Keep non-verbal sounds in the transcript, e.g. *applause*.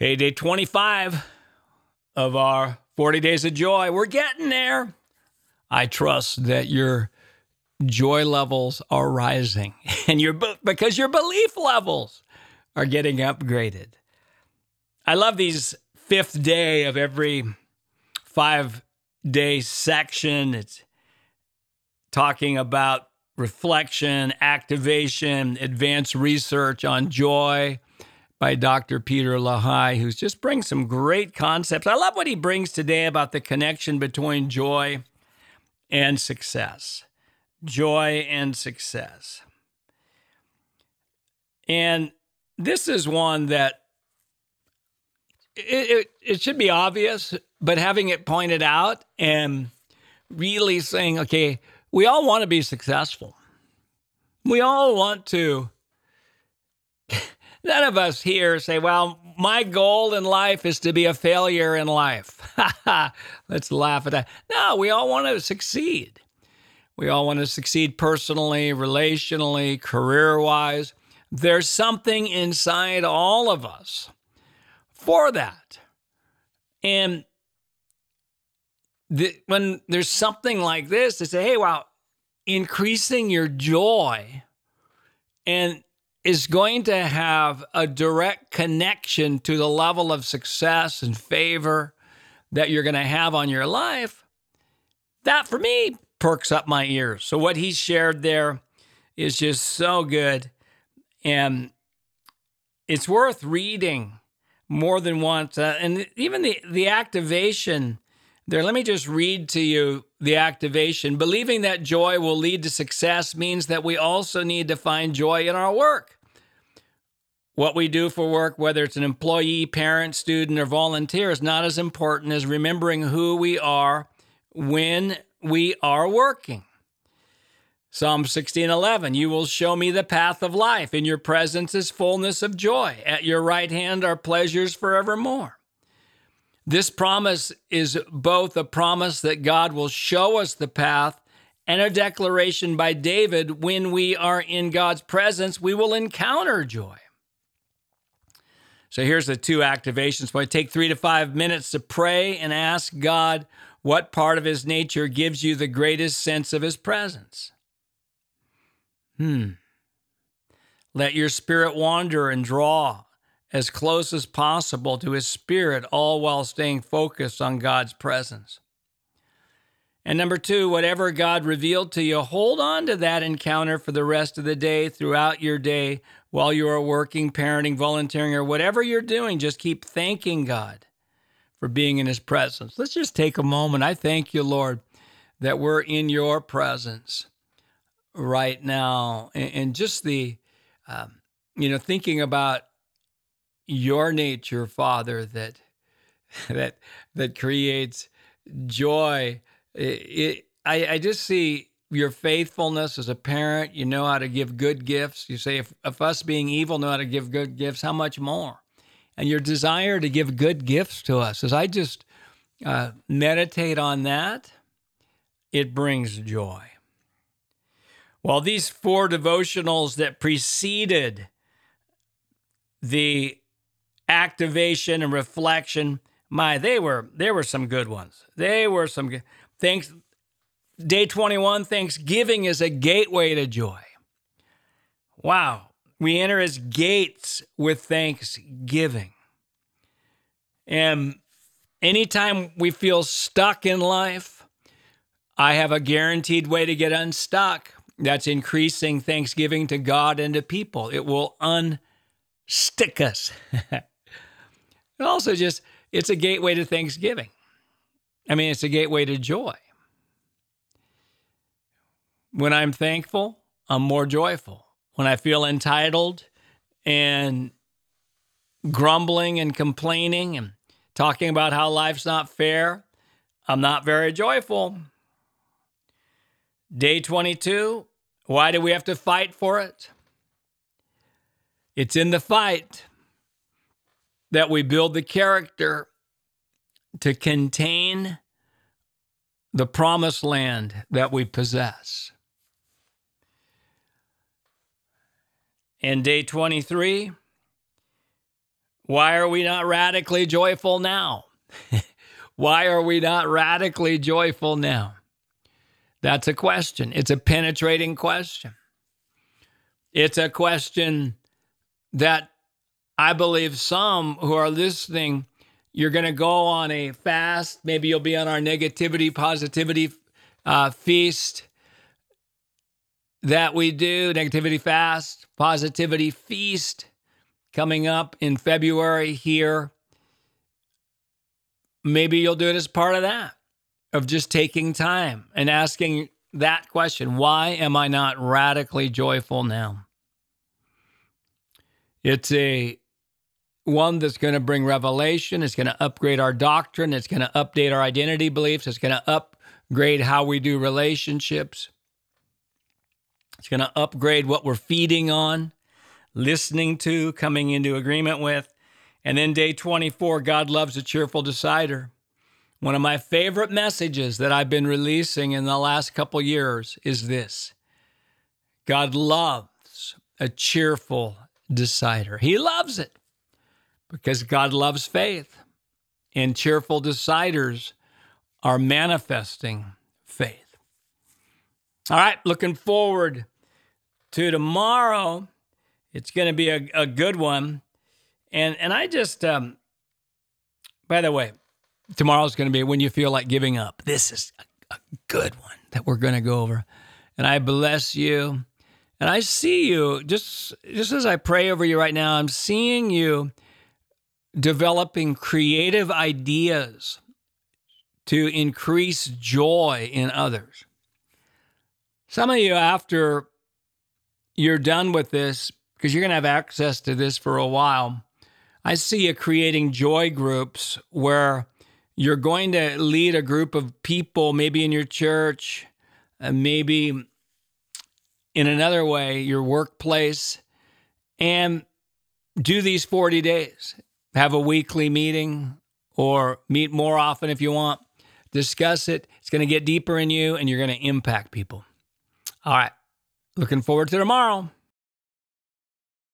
Hey, day 25 of our 40 Days of Joy. We're getting there. I trust that your joy levels are rising *laughs* and your because your belief levels are getting upgraded. I love these fifth day of every five day section. It's talking about reflection, activation, advanced research on joy by Dr. Peter Lahai, who's just brings some great concepts. I love what he brings today about the connection between joy and success. Joy and success. And this is one that it, it, it should be obvious, but having it pointed out and really saying, okay, we all want to be successful. We all want to None of us here say, well, my goal in life is to be a failure in life. *laughs* Let's laugh at that. No, we all want to succeed. We all want to succeed personally, relationally, career wise. There's something inside all of us for that. And the, when there's something like this, to say, hey, wow, increasing your joy and is going to have a direct connection to the level of success and favor that you're going to have on your life, that for me perks up my ears. So, what he shared there is just so good. And it's worth reading more than once. Uh, and even the, the activation there, let me just read to you the activation. Believing that joy will lead to success means that we also need to find joy in our work. What we do for work, whether it's an employee, parent, student, or volunteer, is not as important as remembering who we are when we are working. Psalm 16:11 You will show me the path of life in your presence is fullness of joy at your right hand are pleasures forevermore. This promise is both a promise that God will show us the path and a declaration by David when we are in God's presence we will encounter joy. So here's the two activations. But take three to five minutes to pray and ask God what part of His nature gives you the greatest sense of His presence. Hmm. Let your spirit wander and draw as close as possible to His Spirit, all while staying focused on God's presence. And number two, whatever God revealed to you, hold on to that encounter for the rest of the day, throughout your day, while you are working, parenting, volunteering, or whatever you're doing. Just keep thanking God for being in His presence. Let's just take a moment. I thank you, Lord, that we're in your presence right now. And, just the, um, you know, thinking about your nature, Father, that *laughs* that that creates joy it, it, I, I just see your faithfulness as a parent. You know how to give good gifts. You say, if, if us being evil know how to give good gifts, how much more? And your desire to give good gifts to us. As I just uh, meditate on that, it brings joy. Well, these four devotionals that preceded the activation and reflection, my, they were they were some good ones. They were some good. Thanks, day 21, Thanksgiving is a gateway to joy. Wow. We enter his gates with thanksgiving. And anytime we feel stuck in life, I have a guaranteed way to get unstuck. That's increasing thanksgiving to God and to people. It will unstick us. *laughs* and also, just it's a gateway to thanksgiving. I mean, it's a gateway to joy. When I'm thankful, I'm more joyful. When I feel entitled and grumbling and complaining and talking about how life's not fair, I'm not very joyful. Day 22, why do we have to fight for it? It's in the fight that we build the character to contain the promised land that we possess. And day 23, Why are we not radically joyful now? *laughs* Why are we not radically joyful now? That's a question. It's a penetrating question. It's a question that I believe some who are listening, you're going to go on a fast. Maybe you'll be on our negativity, positivity uh, feast that we do, negativity fast, positivity feast coming up in February here. Maybe you'll do it as part of that, of just taking time and asking that question why am I not radically joyful now? It's a one that's going to bring revelation. It's going to upgrade our doctrine. It's going to update our identity beliefs. It's going to upgrade how we do relationships. It's going to upgrade what we're feeding on, listening to, coming into agreement with. And then day 24, God loves a cheerful decider. One of my favorite messages that I've been releasing in the last couple years is this God loves a cheerful decider. He loves it because God loves faith, and cheerful deciders are manifesting faith. All right, looking forward to tomorrow. It's going to be a, a good one. And and I just um by the way, tomorrow's going to be when you feel like giving up. This is a, a good one that we're going to go over. And I bless you. And I see you just just as I pray over you right now, I'm seeing you developing creative ideas to increase joy in others. Some of you after you're done with this because you're going to have access to this for a while. I see you creating joy groups where you're going to lead a group of people, maybe in your church, and maybe in another way, your workplace, and do these 40 days. Have a weekly meeting or meet more often if you want. Discuss it. It's going to get deeper in you and you're going to impact people. All right. Looking forward to tomorrow.